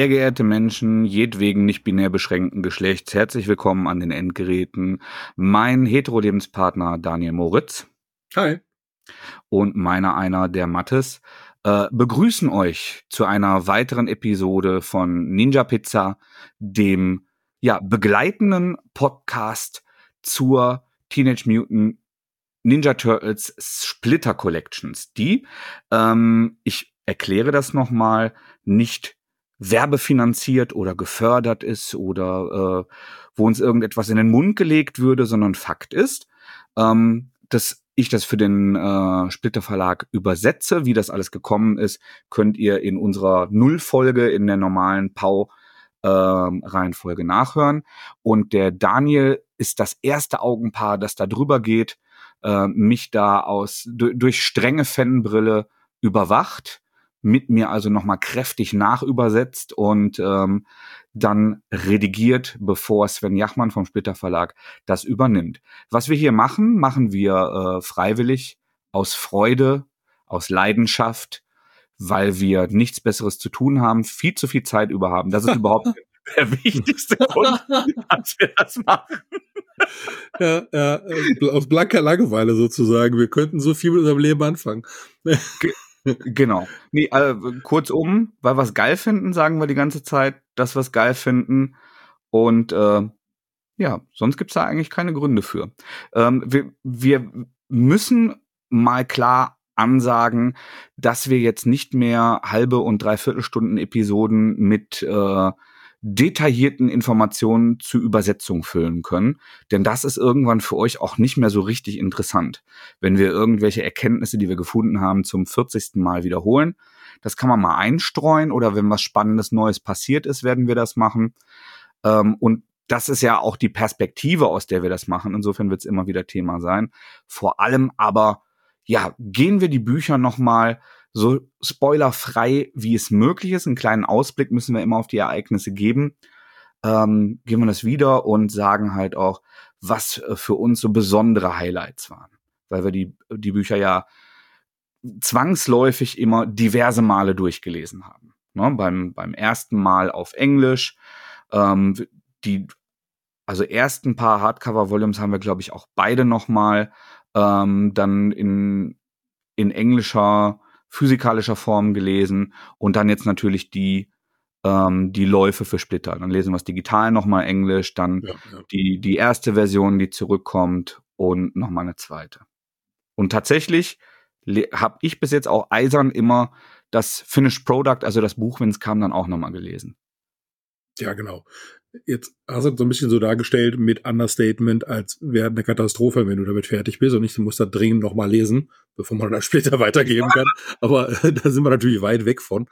Sehr geehrte Menschen jedwegen nicht binär beschränkten Geschlechts, herzlich willkommen an den Endgeräten. Mein Hetero-Lebenspartner Daniel Moritz. Hi. Und meiner einer der Mattes äh, begrüßen euch zu einer weiteren Episode von Ninja Pizza, dem ja begleitenden Podcast zur Teenage Mutant Ninja Turtles Splitter Collections, die, ähm, ich erkläre das nochmal, nicht werbefinanziert oder gefördert ist oder äh, wo uns irgendetwas in den Mund gelegt würde, sondern Fakt ist, ähm, dass ich das für den äh, Splitter Verlag übersetze. Wie das alles gekommen ist, könnt ihr in unserer Nullfolge in der normalen Pau äh, Reihenfolge nachhören. Und der Daniel ist das erste Augenpaar, das da drüber geht, äh, mich da aus durch strenge Fanbrille überwacht mit mir also nochmal kräftig nachübersetzt und ähm, dann redigiert, bevor Sven Jachmann vom Splitter Verlag das übernimmt. Was wir hier machen, machen wir äh, freiwillig, aus Freude, aus Leidenschaft, weil wir nichts Besseres zu tun haben, viel zu viel Zeit über haben. Das ist überhaupt der wichtigste Grund, dass wir das machen. Ja, ja, äh, aus blanker Langeweile sozusagen. Wir könnten so viel mit unserem Leben anfangen. Genau. Nee, äh, kurzum, weil wir es geil finden, sagen wir die ganze Zeit, dass wir es geil finden. Und äh, ja, sonst gibt's da eigentlich keine Gründe für. Ähm, wir, wir müssen mal klar ansagen, dass wir jetzt nicht mehr halbe und dreiviertel Stunden Episoden mit äh, detaillierten Informationen zur Übersetzung füllen können. Denn das ist irgendwann für euch auch nicht mehr so richtig interessant, wenn wir irgendwelche Erkenntnisse, die wir gefunden haben, zum 40. Mal wiederholen. Das kann man mal einstreuen oder wenn was Spannendes Neues passiert ist, werden wir das machen. Ähm, und das ist ja auch die Perspektive, aus der wir das machen. Insofern wird es immer wieder Thema sein. Vor allem aber, ja, gehen wir die Bücher noch mal so spoilerfrei, wie es möglich ist. Einen kleinen Ausblick müssen wir immer auf die Ereignisse geben. Ähm, geben wir das wieder und sagen halt auch, was äh, für uns so besondere Highlights waren. Weil wir die, die Bücher ja zwangsläufig immer diverse Male durchgelesen haben. Ne? Beim, beim ersten Mal auf Englisch. Ähm, die also ersten paar Hardcover-Volumes haben wir, glaube ich, auch beide noch mal ähm, dann in, in englischer physikalischer Form gelesen und dann jetzt natürlich die ähm, die Läufe für Splitter. Dann lesen wir es digital nochmal Englisch, dann ja, ja. die die erste Version, die zurückkommt und nochmal eine zweite. Und tatsächlich habe ich bis jetzt auch eisern immer das Finished Product, also das Buch, wenn es kam, dann auch nochmal gelesen. Ja, genau jetzt hast du so ein bisschen so dargestellt mit Understatement, als wäre eine Katastrophe, wenn du damit fertig bist und ich muss da dringend nochmal lesen, bevor man das später weitergeben kann. Aber äh, da sind wir natürlich weit weg von.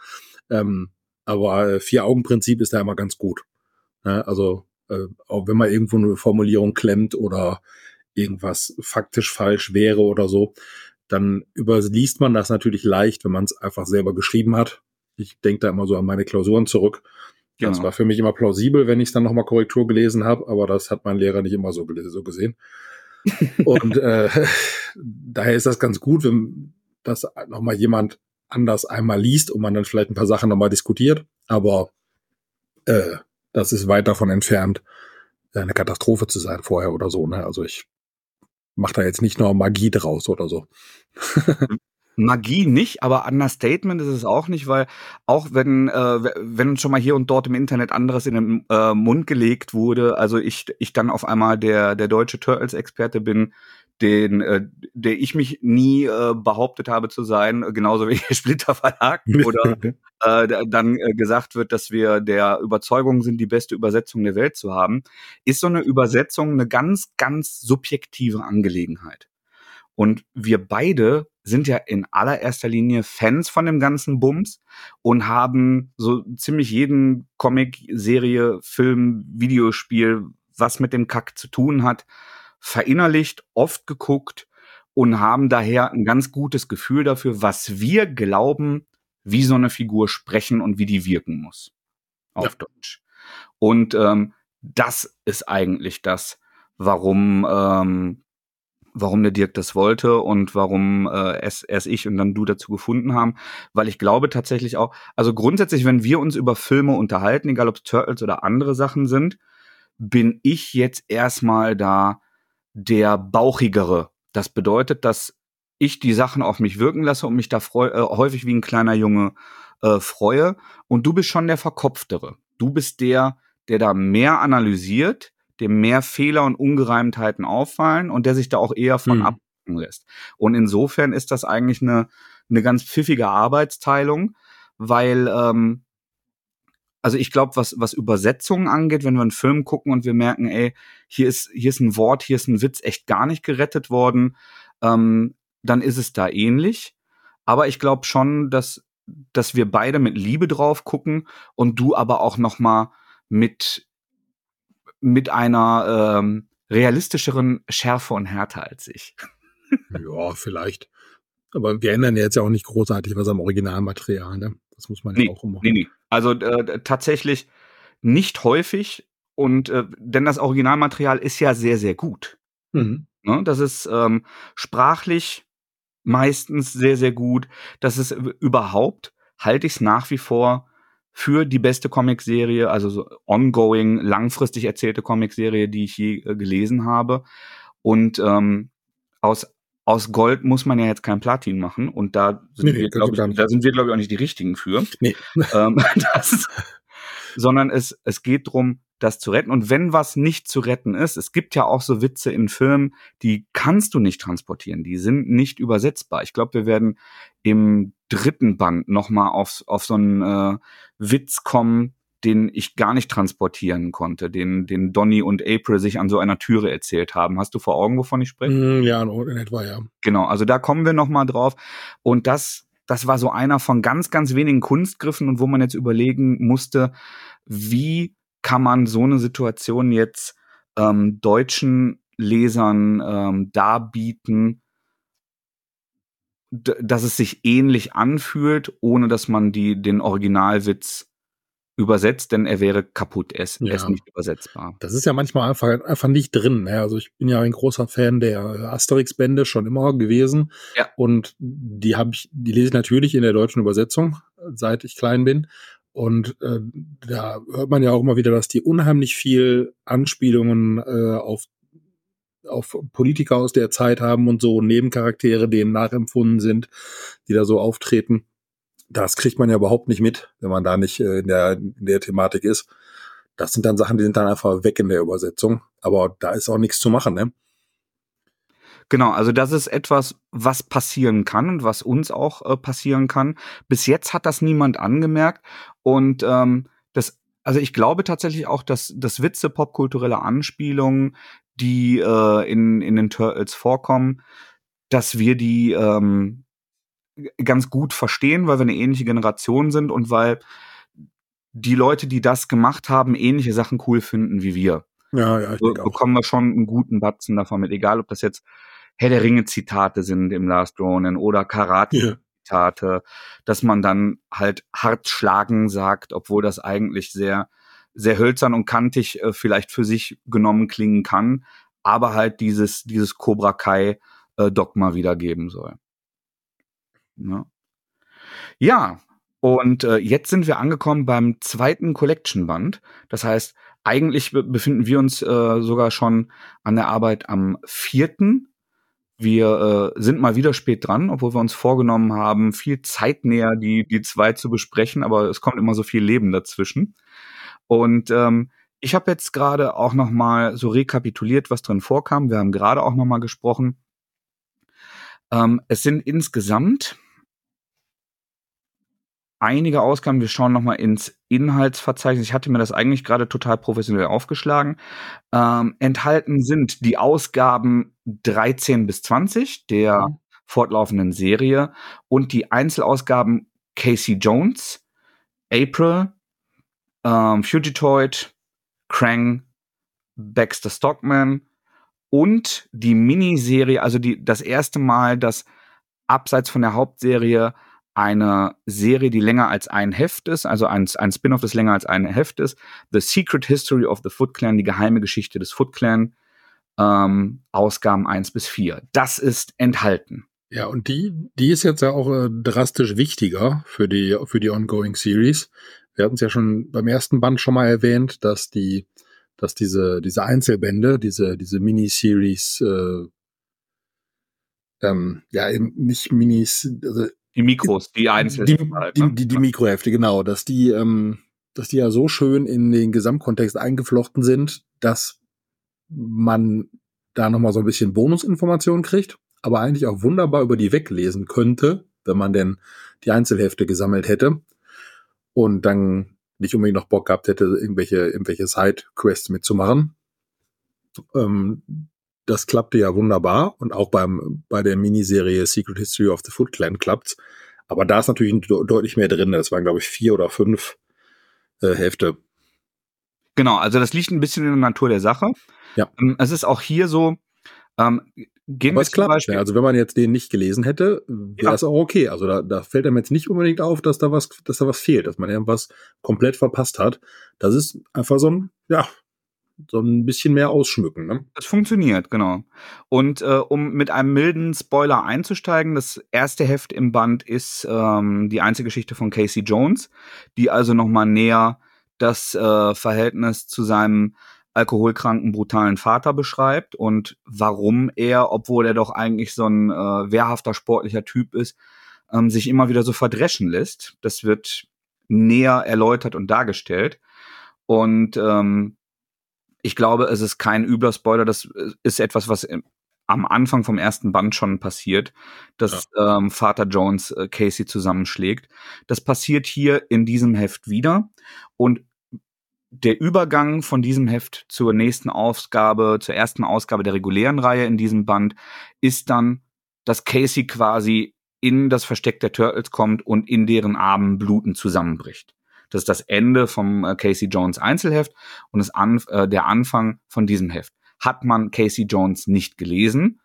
Ähm, aber äh, Vier-Augen-Prinzip ist da immer ganz gut. Ja, also äh, auch wenn man irgendwo eine Formulierung klemmt oder irgendwas faktisch falsch wäre oder so, dann überliest man das natürlich leicht, wenn man es einfach selber geschrieben hat. Ich denke da immer so an meine Klausuren zurück Genau. Das war für mich immer plausibel, wenn ich es dann nochmal Korrektur gelesen habe, aber das hat mein Lehrer nicht immer so, so gesehen. und äh, daher ist das ganz gut, wenn das nochmal jemand anders einmal liest und man dann vielleicht ein paar Sachen nochmal diskutiert. Aber äh, das ist weit davon entfernt, eine Katastrophe zu sein vorher oder so. Ne? Also ich mache da jetzt nicht nur Magie draus oder so. Magie nicht, aber Understatement ist es auch nicht, weil auch wenn, äh, wenn uns schon mal hier und dort im Internet anderes in den äh, Mund gelegt wurde, also ich, ich dann auf einmal der, der deutsche Turtles-Experte bin, den, äh, der ich mich nie äh, behauptet habe zu sein, genauso wie der Splitter Verlag, oder äh, dann äh, gesagt wird, dass wir der Überzeugung sind, die beste Übersetzung der Welt zu haben, ist so eine Übersetzung eine ganz, ganz subjektive Angelegenheit. Und wir beide sind ja in allererster Linie Fans von dem ganzen Bums und haben so ziemlich jeden Comic, Serie, Film, Videospiel, was mit dem Kack zu tun hat, verinnerlicht, oft geguckt und haben daher ein ganz gutes Gefühl dafür, was wir glauben, wie so eine Figur sprechen und wie die wirken muss. Auf ja. Deutsch. Und ähm, das ist eigentlich das, warum ähm, warum der Dirk das wollte und warum äh, es erst ich und dann du dazu gefunden haben, weil ich glaube tatsächlich auch, also grundsätzlich, wenn wir uns über Filme unterhalten, egal ob es Turtles oder andere Sachen sind, bin ich jetzt erstmal da der bauchigere. Das bedeutet, dass ich die Sachen auf mich wirken lasse und mich da freu, äh, häufig wie ein kleiner Junge äh, freue und du bist schon der verkopftere. Du bist der, der da mehr analysiert, dem mehr Fehler und Ungereimtheiten auffallen und der sich da auch eher von mhm. ablenken lässt. Und insofern ist das eigentlich eine, eine ganz pfiffige Arbeitsteilung, weil ähm, also ich glaube, was, was Übersetzungen angeht, wenn wir einen Film gucken und wir merken, ey, hier ist, hier ist ein Wort, hier ist ein Witz echt gar nicht gerettet worden, ähm, dann ist es da ähnlich. Aber ich glaube schon, dass, dass wir beide mit Liebe drauf gucken und du aber auch noch mal mit mit einer ähm, realistischeren Schärfe und Härte als ich. ja, vielleicht. Aber wir ändern jetzt ja auch nicht großartig was am Originalmaterial, ne? Das muss man nee, ja auch immer. Nee, nee. Also äh, tatsächlich nicht häufig und äh, denn das Originalmaterial ist ja sehr, sehr gut. Mhm. Ne? Das ist ähm, sprachlich meistens sehr, sehr gut. Das ist überhaupt, halte ich es nach wie vor für die beste Comicserie, also so ongoing, langfristig erzählte Comicserie, die ich je äh, gelesen habe. Und ähm, aus aus Gold muss man ja jetzt kein Platin machen und da sind nee, wir, glaube ich, da sind wir, glaube ich, auch nicht die richtigen für. Nee. Ähm, das, sondern es, es geht drum, das zu retten. Und wenn was nicht zu retten ist, es gibt ja auch so Witze in Filmen, die kannst du nicht transportieren, die sind nicht übersetzbar. Ich glaube, wir werden im dritten Band nochmal auf, auf so einen äh, Witz kommen, den ich gar nicht transportieren konnte, den, den Donny und April sich an so einer Türe erzählt haben. Hast du vor Augen, wovon ich spreche? Mm, ja, in etwa, ja. Genau, also da kommen wir nochmal drauf. Und das, das war so einer von ganz, ganz wenigen Kunstgriffen und wo man jetzt überlegen musste, wie kann man so eine Situation jetzt ähm, deutschen Lesern ähm, darbieten, dass es sich ähnlich anfühlt, ohne dass man die, den Originalwitz übersetzt, denn er wäre kaputt, er ist, ja. er ist nicht übersetzbar. Das ist ja manchmal einfach, einfach nicht drin. Ne? Also ich bin ja ein großer Fan der Asterix-Bände schon immer gewesen. Ja. Und die habe ich, die lese ich natürlich in der deutschen Übersetzung, seit ich klein bin. Und äh, da hört man ja auch immer wieder, dass die unheimlich viel Anspielungen äh, auf auf Politiker aus der Zeit haben und so Nebencharaktere, denen nachempfunden sind, die da so auftreten. Das kriegt man ja überhaupt nicht mit, wenn man da nicht äh, in, der, in der Thematik ist. Das sind dann Sachen, die sind dann einfach weg in der Übersetzung. Aber da ist auch nichts zu machen, ne? Genau, also das ist etwas, was passieren kann und was uns auch äh, passieren kann. Bis jetzt hat das niemand angemerkt und ähm, das, also ich glaube tatsächlich auch, dass, dass Witze, popkulturelle Anspielungen, die äh, in, in den Turtles vorkommen, dass wir die ähm, ganz gut verstehen, weil wir eine ähnliche Generation sind und weil die Leute, die das gemacht haben, ähnliche Sachen cool finden wie wir. Ja, ja, ich so bekommen wir schon einen guten Batzen davon mit, egal ob das jetzt Herr der Ringe Zitate sind im Last Ronin oder Karate Zitate, ja. dass man dann halt hart schlagen sagt, obwohl das eigentlich sehr sehr hölzern und kantig äh, vielleicht für sich genommen klingen kann, aber halt dieses, dieses Cobra Kai äh, Dogma wiedergeben soll. Ja, ja und äh, jetzt sind wir angekommen beim zweiten Collection-Band. Das heißt, eigentlich befinden wir uns äh, sogar schon an der Arbeit am vierten. Wir äh, sind mal wieder spät dran, obwohl wir uns vorgenommen haben, viel zeitnäher die, die zwei zu besprechen, aber es kommt immer so viel Leben dazwischen. Und ähm, ich habe jetzt gerade auch noch mal so rekapituliert, was drin vorkam. Wir haben gerade auch noch mal gesprochen. Ähm, es sind insgesamt einige Ausgaben. Wir schauen noch mal ins Inhaltsverzeichnis. Ich hatte mir das eigentlich gerade total professionell aufgeschlagen. Ähm, enthalten sind die Ausgaben 13 bis 20 der mhm. fortlaufenden Serie und die Einzelausgaben Casey Jones, April, ähm, Fugitoid, Krang, Baxter Stockman und die Miniserie, also die, das erste Mal, dass abseits von der Hauptserie eine Serie, die länger als ein Heft ist, also ein, ein Spin-off, das länger als ein Heft ist, The Secret History of the Foot Clan, die geheime Geschichte des Foot Clan, ähm, Ausgaben 1 bis 4. Das ist enthalten. Ja, und die, die ist jetzt ja auch äh, drastisch wichtiger für die, für die Ongoing Series. Wir hatten es ja schon beim ersten Band schon mal erwähnt, dass die, dass diese, diese Einzelbände, diese, diese Miniseries, äh, ähm, ja, eben nicht Minis, also die Mikros, die Einzelhefte. Die, halt, ne? die, die, die Mikrohefte, genau, dass die, ähm, dass die ja so schön in den Gesamtkontext eingeflochten sind, dass man da nochmal so ein bisschen Bonusinformationen kriegt, aber eigentlich auch wunderbar über die weglesen könnte, wenn man denn die Einzelhefte gesammelt hätte und dann nicht unbedingt noch Bock gehabt hätte, irgendwelche, irgendwelche Side-Quests mitzumachen. Ähm, das klappte ja wunderbar und auch beim, bei der Miniserie Secret History of the Foot Clan klappt's. Aber da ist natürlich deutlich mehr drin. Das waren, glaube ich, vier oder fünf äh, Hefte. Genau, also das liegt ein bisschen in der Natur der Sache. Ja. Ähm, es ist auch hier so, ähm, gehen Aber es klappt. Beispiel, ja. Also wenn man jetzt den nicht gelesen hätte, wäre ja. das auch okay. Also da, da fällt einem jetzt nicht unbedingt auf, dass da was, dass da was fehlt, dass man irgendwas komplett verpasst hat. Das ist einfach so ein, ja, so ein bisschen mehr ausschmücken. Ne? Das funktioniert, genau. Und äh, um mit einem milden Spoiler einzusteigen, das erste Heft im Band ist ähm, die Einzelgeschichte von Casey Jones, die also nochmal näher das äh, Verhältnis zu seinem alkoholkranken, brutalen Vater beschreibt und warum er, obwohl er doch eigentlich so ein äh, wehrhafter, sportlicher Typ ist, ähm, sich immer wieder so verdreschen lässt. Das wird näher erläutert und dargestellt. Und ähm, ich glaube, es ist kein übler Spoiler. Das ist etwas, was am Anfang vom ersten Band schon passiert, dass ja. ähm, Vater Jones äh, Casey zusammenschlägt. Das passiert hier in diesem Heft wieder. Und der Übergang von diesem Heft zur nächsten Ausgabe, zur ersten Ausgabe der regulären Reihe in diesem Band, ist dann, dass Casey quasi in das Versteck der Turtles kommt und in deren Armen bluten zusammenbricht. Das ist das Ende vom äh, Casey Jones Einzelheft und das An äh, der Anfang von diesem Heft. Hat man Casey Jones nicht gelesen,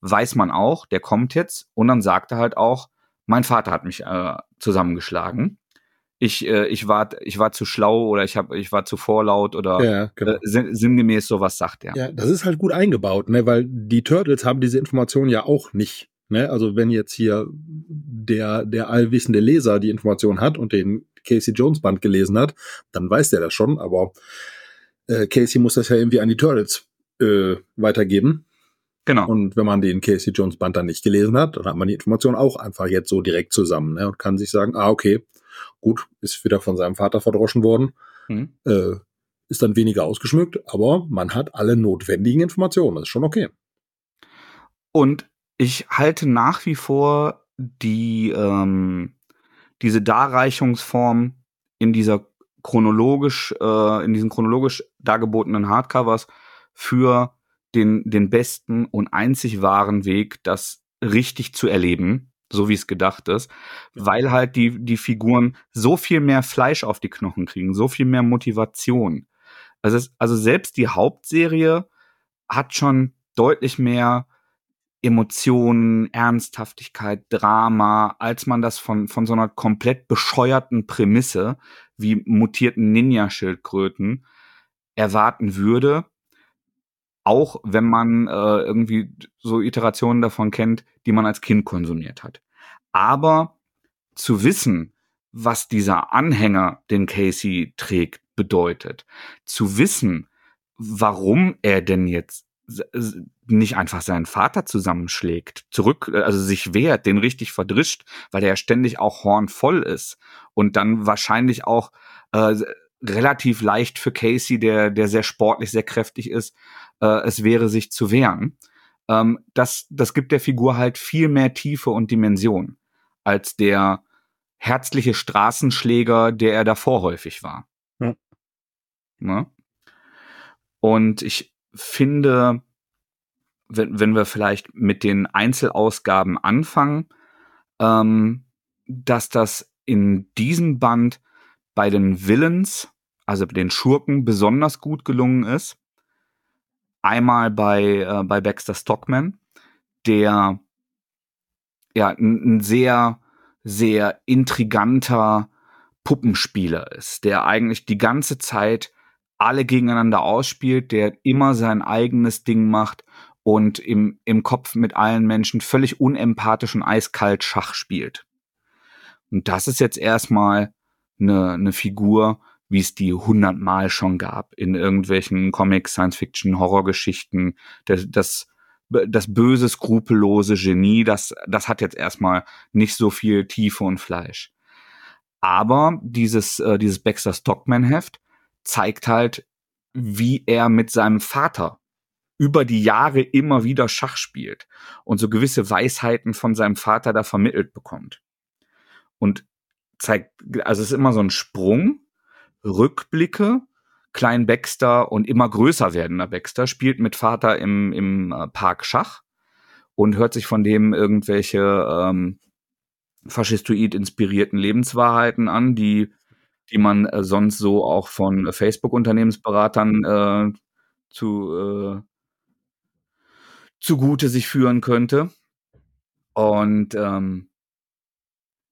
weiß man auch, der kommt jetzt und dann sagt er halt auch, mein Vater hat mich äh, zusammengeschlagen. Ich, äh, ich, war, ich war zu schlau oder ich, hab, ich war zu vorlaut oder ja, genau. äh, sinn, sinngemäß sowas sagt er. Ja, das ist halt gut eingebaut, ne? weil die Turtles haben diese Information ja auch nicht. Ne? Also wenn jetzt hier der, der allwissende Leser die Information hat und den Casey Jones Band gelesen hat, dann weiß der das schon, aber äh, Casey muss das ja irgendwie an die Turtles äh, weitergeben. Genau. Und wenn man den Casey Jones Band dann nicht gelesen hat, dann hat man die Information auch einfach jetzt so direkt zusammen ne, und kann sich sagen, ah, okay, gut, ist wieder von seinem Vater verdroschen worden, mhm. äh, ist dann weniger ausgeschmückt, aber man hat alle notwendigen Informationen, das ist schon okay. Und ich halte nach wie vor die ähm, diese Darreichungsform in dieser chronologisch, äh, in diesen chronologisch dargebotenen Hardcovers für den, den besten und einzig wahren Weg, das richtig zu erleben, so wie es gedacht ist, weil halt die, die Figuren so viel mehr Fleisch auf die Knochen kriegen, so viel mehr Motivation. Also, es, also selbst die Hauptserie hat schon deutlich mehr Emotionen, Ernsthaftigkeit, Drama, als man das von, von so einer komplett bescheuerten Prämisse wie mutierten Ninja-Schildkröten erwarten würde. Auch wenn man äh, irgendwie so Iterationen davon kennt, die man als Kind konsumiert hat. Aber zu wissen, was dieser Anhänger, den Casey trägt, bedeutet, zu wissen, warum er denn jetzt nicht einfach seinen Vater zusammenschlägt, zurück, also sich wehrt, den richtig verdrischt, weil der ja ständig auch hornvoll ist und dann wahrscheinlich auch äh, relativ leicht für Casey, der, der sehr sportlich, sehr kräftig ist, äh, es wäre, sich zu wehren. Ähm, das, das gibt der Figur halt viel mehr Tiefe und Dimension als der herzliche Straßenschläger, der er davor häufig war. Ja. Ne? Und ich finde, wenn, wenn wir vielleicht mit den Einzelausgaben anfangen, ähm, dass das in diesem Band bei den Villains, also den Schurken, besonders gut gelungen ist. Einmal bei, äh, bei Baxter Stockman, der ja ein sehr, sehr intriganter Puppenspieler ist, der eigentlich die ganze Zeit alle gegeneinander ausspielt, der immer sein eigenes Ding macht und im, im Kopf mit allen Menschen völlig unempathisch und eiskalt Schach spielt. Und das ist jetzt erstmal eine, eine Figur, wie es die hundertmal schon gab in irgendwelchen Comics, Science-Fiction, Horrorgeschichten. Das, das, das böse, skrupellose Genie, das, das hat jetzt erstmal nicht so viel Tiefe und Fleisch. Aber dieses, äh, dieses Baxter Stockman-Heft zeigt halt, wie er mit seinem Vater über die Jahre immer wieder Schach spielt und so gewisse Weisheiten von seinem Vater da vermittelt bekommt. Und zeigt, also es ist immer so ein Sprung, Rückblicke, Klein Baxter und immer größer werdender Baxter spielt mit Vater im, im äh, Park Schach und hört sich von dem irgendwelche ähm, faschistoid inspirierten Lebenswahrheiten an, die, die man äh, sonst so auch von Facebook-Unternehmensberatern äh, zu äh, zugute sich führen könnte. Und ähm,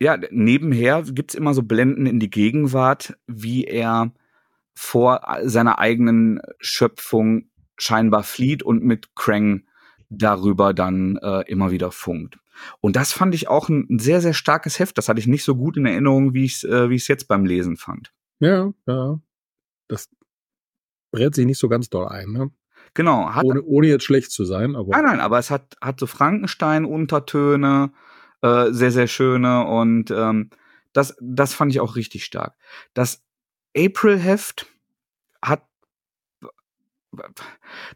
ja, nebenher gibt's immer so Blenden in die Gegenwart, wie er vor seiner eigenen Schöpfung scheinbar flieht und mit Krang darüber dann äh, immer wieder funkt. Und das fand ich auch ein, ein, sehr, sehr starkes Heft. Das hatte ich nicht so gut in Erinnerung, wie ich es äh, jetzt beim Lesen fand. Ja, ja. Das brät sich nicht so ganz doll ein, ne? Genau. Hat, ohne, ohne jetzt schlecht zu sein, aber. Nein, nein, aber es hat, hat so Frankenstein-Untertöne, äh, sehr, sehr schöne und ähm, das, das fand ich auch richtig stark. Das April-Heft hat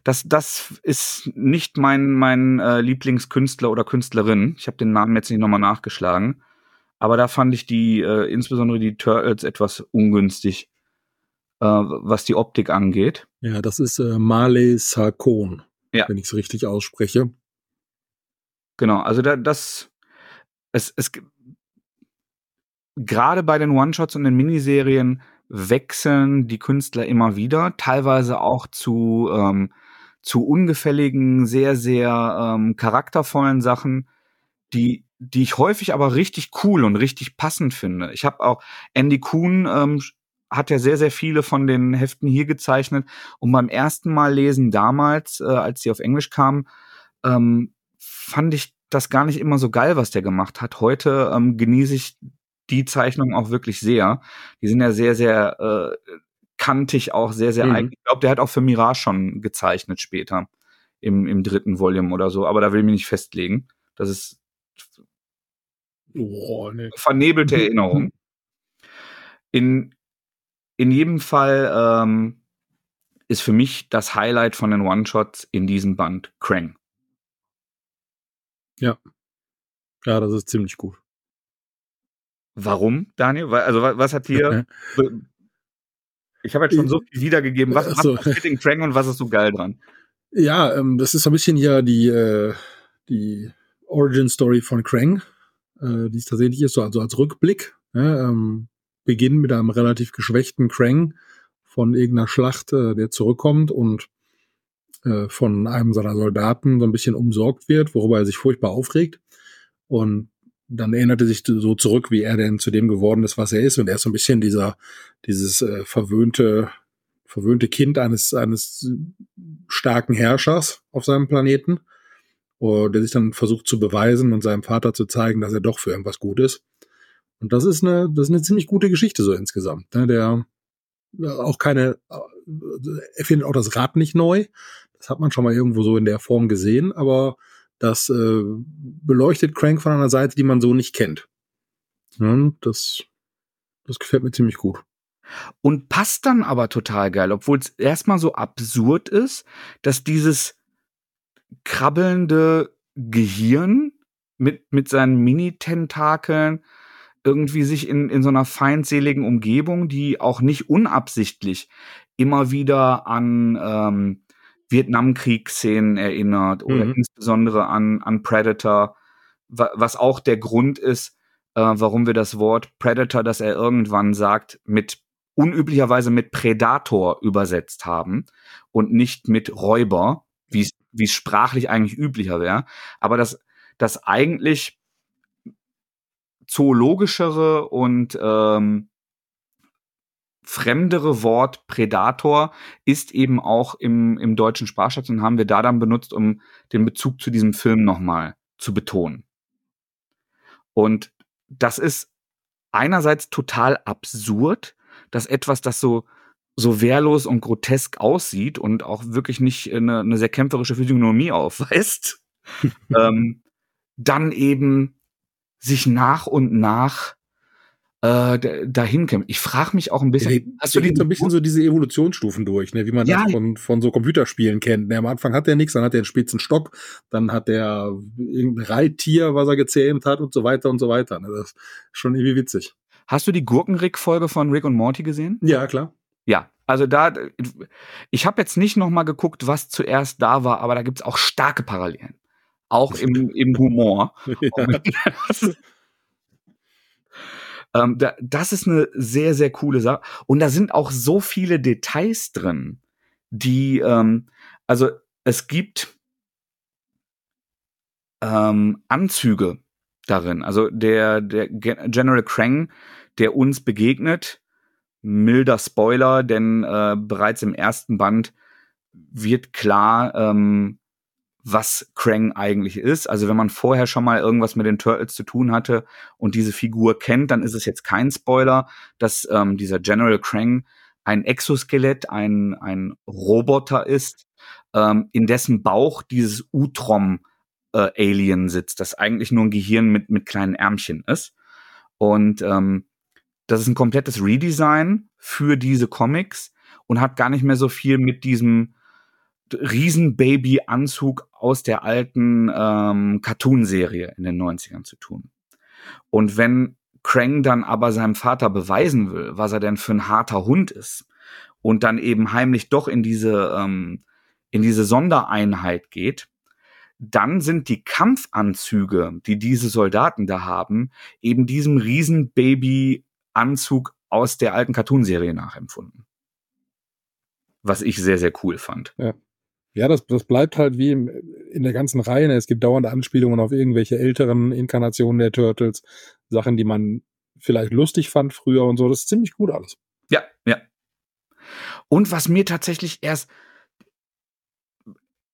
das, das ist nicht mein, mein äh, Lieblingskünstler oder Künstlerin. Ich habe den Namen jetzt nicht nochmal nachgeschlagen. Aber da fand ich die, äh, insbesondere die Turtles, etwas ungünstig, äh, was die Optik angeht. Ja, das ist äh, Marley Sarkon, ja. wenn ich es richtig ausspreche. Genau, also da, das, es, es, gerade bei den One-Shots und den Miniserien wechseln die Künstler immer wieder, teilweise auch zu, ähm, zu ungefälligen, sehr, sehr ähm, charaktervollen Sachen, die, die ich häufig aber richtig cool und richtig passend finde. Ich habe auch Andy Kuhn ähm, hat ja sehr, sehr viele von den Heften hier gezeichnet. Und beim ersten Mal lesen damals, äh, als sie auf Englisch kamen, ähm, fand ich das gar nicht immer so geil, was der gemacht hat. Heute ähm, genieße ich die Zeichnungen auch wirklich sehr. Die sind ja sehr, sehr äh, kantig, auch sehr, sehr mhm. eigen. Ich glaube, der hat auch für Mirage schon gezeichnet später. Im, im dritten Volume oder so. Aber da will ich mich nicht festlegen. Das ist oh, nee. vernebelte Erinnerung. In, in jedem Fall ähm, ist für mich das Highlight von den One-Shots in diesem Band Krang. Ja. Ja, das ist ziemlich gut. Warum, Daniel? Also was hat dir... ich habe jetzt schon so viel wiedergegeben. Was, was so. ist in Krang und was ist so geil dran? Ja, ähm, das ist so ein bisschen ja die, äh, die Origin-Story von Krang, äh, die es tatsächlich ist, so also als Rückblick. Ja, ähm, Beginn mit einem relativ geschwächten Krang von irgendeiner Schlacht, äh, der zurückkommt und äh, von einem seiner Soldaten so ein bisschen umsorgt wird, worüber er sich furchtbar aufregt. Und dann erinnerte sich so zurück, wie er denn zu dem geworden ist, was er ist. Und er ist so ein bisschen dieser, dieses äh, verwöhnte, verwöhnte Kind eines, eines starken Herrschers auf seinem Planeten, uh, der sich dann versucht zu beweisen und seinem Vater zu zeigen, dass er doch für irgendwas gut ist. Und das ist eine, das ist eine ziemlich gute Geschichte so insgesamt. Ne? Der auch keine, er findet auch das Rad nicht neu. Das hat man schon mal irgendwo so in der Form gesehen, aber das äh, beleuchtet Crank von einer Seite, die man so nicht kennt. Ja, das, das gefällt mir ziemlich gut. Und passt dann aber total geil, obwohl es erstmal so absurd ist, dass dieses krabbelnde Gehirn mit, mit seinen Mini-Tentakeln irgendwie sich in, in so einer feindseligen Umgebung, die auch nicht unabsichtlich immer wieder an ähm, Vietnamkriegsszenen erinnert oder mhm. insbesondere an, an Predator, was auch der Grund ist, äh, warum wir das Wort Predator, das er irgendwann sagt, mit unüblicherweise mit Predator übersetzt haben und nicht mit Räuber, wie es sprachlich eigentlich üblicher wäre. Aber das, das eigentlich zoologischere und ähm, fremdere Wort Predator ist eben auch im, im deutschen Sprachschatz und haben wir da dann benutzt, um den Bezug zu diesem Film nochmal zu betonen. Und das ist einerseits total absurd, dass etwas, das so so wehrlos und grotesk aussieht und auch wirklich nicht eine, eine sehr kämpferische Physiognomie aufweist, ähm, dann eben sich nach und nach äh, dahin kämpft. Ich frage mich auch ein bisschen. Ja, hast du die so ein bisschen so diese Evolutionsstufen durch, ne, wie man ja. das von, von so Computerspielen kennt. Ne, am Anfang hat er nichts, dann hat er einen spitzen Stock, dann hat er irgendein Reittier, was er gezähmt hat und so weiter und so weiter. Ne, das ist schon irgendwie witzig. Hast du die Gurkenrick-Folge von Rick und Morty gesehen? Ja, klar. Ja, also da, ich habe jetzt nicht noch mal geguckt, was zuerst da war, aber da gibt's auch starke Parallelen. Auch im, im Humor. Ja. Ähm, da, das ist eine sehr, sehr coole Sache. Und da sind auch so viele Details drin, die, ähm, also es gibt ähm, Anzüge darin. Also der, der General Krang, der uns begegnet, milder Spoiler, denn äh, bereits im ersten Band wird klar, ähm, was Krang eigentlich ist. Also wenn man vorher schon mal irgendwas mit den Turtles zu tun hatte und diese Figur kennt, dann ist es jetzt kein Spoiler, dass ähm, dieser General Krang ein Exoskelett, ein, ein Roboter ist, ähm, in dessen Bauch dieses Utrom äh, sitzt, das eigentlich nur ein Gehirn mit, mit kleinen Ärmchen ist. Und ähm, das ist ein komplettes Redesign für diese Comics und hat gar nicht mehr so viel mit diesem Riesenbaby-Anzug aus der alten ähm, Cartoon-Serie in den 90ern zu tun. Und wenn Krang dann aber seinem Vater beweisen will, was er denn für ein harter Hund ist, und dann eben heimlich doch in diese, ähm, in diese Sondereinheit geht, dann sind die Kampfanzüge, die diese Soldaten da haben, eben diesem Riesenbaby-Anzug aus der alten Cartoonserie nachempfunden. Was ich sehr, sehr cool fand. Ja. Ja, das, das bleibt halt wie im, in der ganzen Reihe. Es gibt dauernde Anspielungen auf irgendwelche älteren Inkarnationen der Turtles, Sachen, die man vielleicht lustig fand früher und so. Das ist ziemlich gut alles. Ja, ja. Und was mir tatsächlich erst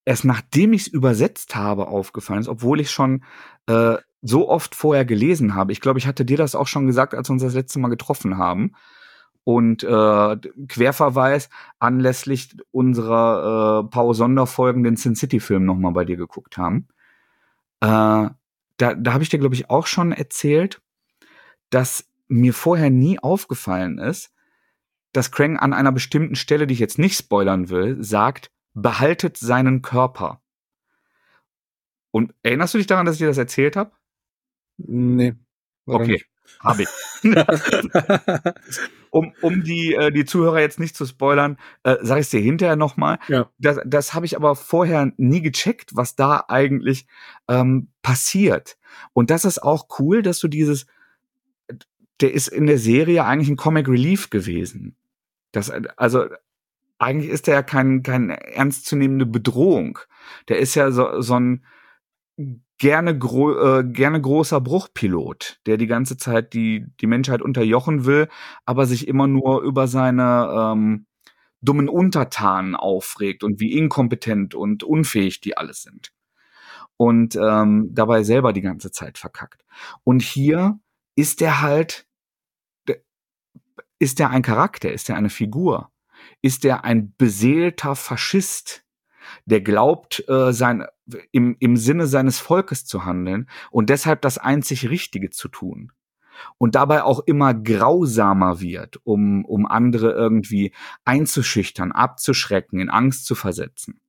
erst nachdem ich es übersetzt habe aufgefallen ist, obwohl ich schon äh, so oft vorher gelesen habe. Ich glaube, ich hatte dir das auch schon gesagt, als wir uns das letzte Mal getroffen haben und äh, Querverweis anlässlich unserer äh, Paul Sonderfolgen den Sin City Film nochmal bei dir geguckt haben. Äh, da da habe ich dir glaube ich auch schon erzählt, dass mir vorher nie aufgefallen ist, dass Krang an einer bestimmten Stelle, die ich jetzt nicht spoilern will, sagt, behaltet seinen Körper. Und erinnerst du dich daran, dass ich dir das erzählt habe? Nee. Okay, habe ich. um, um die, äh, die Zuhörer jetzt nicht zu spoilern, äh, sage ich es dir hinterher nochmal. Ja. Das, das habe ich aber vorher nie gecheckt, was da eigentlich ähm, passiert. Und das ist auch cool, dass du dieses, der ist in der Serie eigentlich ein Comic Relief gewesen. Das, also eigentlich ist der ja kein, kein ernstzunehmende Bedrohung. Der ist ja so, so ein gerne, gro äh, gerne großer Bruchpilot, der die ganze Zeit die, die Menschheit unterjochen will, aber sich immer nur über seine ähm, dummen Untertanen aufregt und wie inkompetent und unfähig die alles sind. Und ähm, dabei selber die ganze Zeit verkackt. Und hier ist der halt, ist der ein Charakter, ist der eine Figur, ist der ein beseelter Faschist, der glaubt, äh, sein, im, im Sinne seines Volkes zu handeln und deshalb das einzig Richtige zu tun. Und dabei auch immer grausamer wird, um, um andere irgendwie einzuschüchtern, abzuschrecken, in Angst zu versetzen.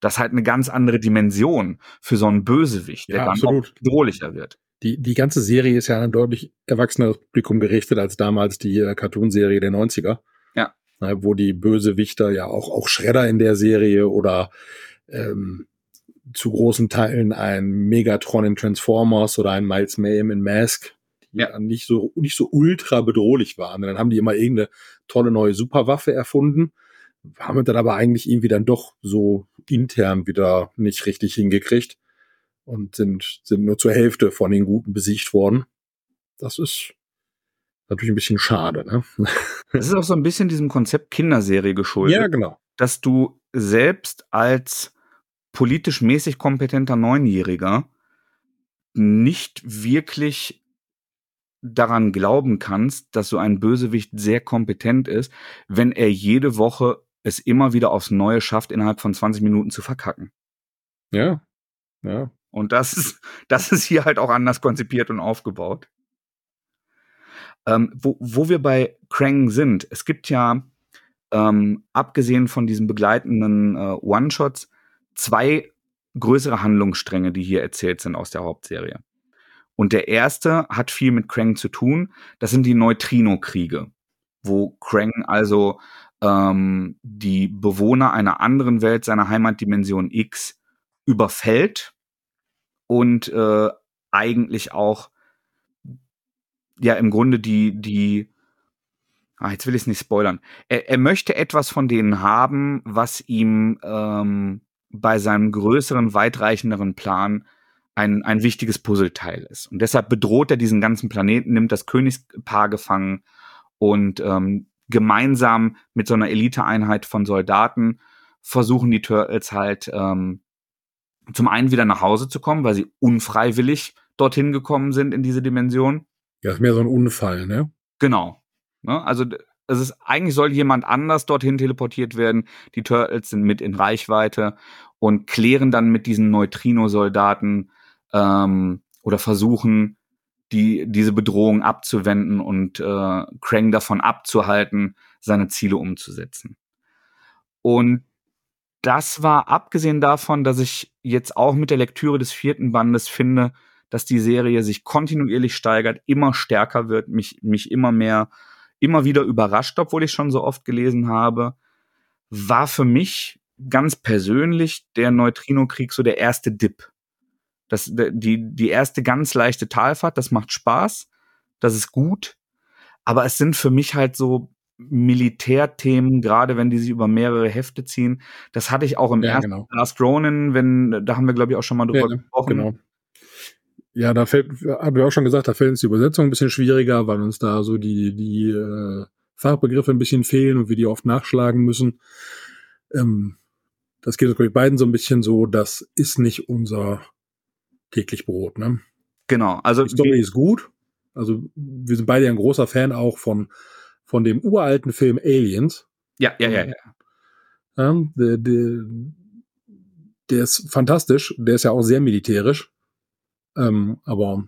Das ist halt eine ganz andere Dimension für so einen Bösewicht, der ja, dann auch bedrohlicher wird. Die, die ganze Serie ist ja an ein deutlich erwachseneres Publikum gerichtet als damals die äh, Cartoonserie der 90er. Ja. Wo die Bösewichter ja auch, auch Schredder in der Serie oder ähm, zu großen Teilen ein Megatron in Transformers oder ein Miles Mayhem in Mask, die ja. nicht so nicht so ultra bedrohlich waren. dann haben die immer irgendeine tolle neue Superwaffe erfunden, haben dann aber eigentlich irgendwie dann doch so intern wieder nicht richtig hingekriegt und sind, sind nur zur Hälfte von den Guten besiegt worden. Das ist natürlich ein bisschen schade. Ne? Das ist auch so ein bisschen diesem Konzept Kinderserie geschuldet. Ja, genau. Dass du selbst als politisch mäßig kompetenter Neunjähriger nicht wirklich daran glauben kannst, dass so ein Bösewicht sehr kompetent ist, wenn er jede Woche es immer wieder aufs Neue schafft, innerhalb von 20 Minuten zu verkacken. Ja, ja. Und das ist, das ist hier halt auch anders konzipiert und aufgebaut. Ähm, wo, wo wir bei Krang sind, es gibt ja, ähm, abgesehen von diesen begleitenden äh, One-Shots, zwei größere Handlungsstränge, die hier erzählt sind aus der Hauptserie. Und der erste hat viel mit Krang zu tun. Das sind die Neutrino-Kriege, wo Krang also ähm, die Bewohner einer anderen Welt, seiner Heimatdimension X, überfällt und äh, eigentlich auch ja im Grunde die die ah, jetzt will ich es nicht spoilern. Er, er möchte etwas von denen haben, was ihm ähm, bei seinem größeren, weitreichenderen Plan ein, ein wichtiges Puzzleteil ist. Und deshalb bedroht er diesen ganzen Planeten, nimmt das Königspaar gefangen und ähm, gemeinsam mit so einer Eliteeinheit von Soldaten versuchen die Turtles halt ähm, zum einen wieder nach Hause zu kommen, weil sie unfreiwillig dorthin gekommen sind in diese Dimension. Ja, ist mehr so ein Unfall, ne? Genau. Ne? Also es ist eigentlich soll jemand anders dorthin teleportiert werden. Die Turtles sind mit in Reichweite und klären dann mit diesen Neutrino-Soldaten ähm, oder versuchen, die, diese Bedrohung abzuwenden und äh, Krang davon abzuhalten, seine Ziele umzusetzen. Und das war abgesehen davon, dass ich jetzt auch mit der Lektüre des vierten Bandes finde, dass die Serie sich kontinuierlich steigert, immer stärker wird, mich, mich immer mehr, immer wieder überrascht, obwohl ich schon so oft gelesen habe, war für mich ganz persönlich der Neutrino-Krieg so der erste Dip. Das, die, die erste ganz leichte Talfahrt, das macht Spaß, das ist gut, aber es sind für mich halt so Militärthemen, gerade wenn die sich über mehrere Hefte ziehen. Das hatte ich auch im ja, ersten genau. Last Ronin, wenn, da haben wir, glaube ich, auch schon mal drüber ja, gesprochen. Genau. Ja, da fällt, haben wir auch schon gesagt, da fällt uns die Übersetzung ein bisschen schwieriger, weil uns da so die, die äh, Fachbegriffe ein bisschen fehlen und wir die oft nachschlagen müssen. Ähm, das geht uns, glaube ich, beiden so ein bisschen so, das ist nicht unser täglich Brot, ne? Genau. Also die Story ist gut. Also wir sind beide ein großer Fan auch von von dem uralten Film Aliens. Ja, ja, ja, ja. ja der, der, der ist fantastisch. Der ist ja auch sehr militärisch. Ähm, aber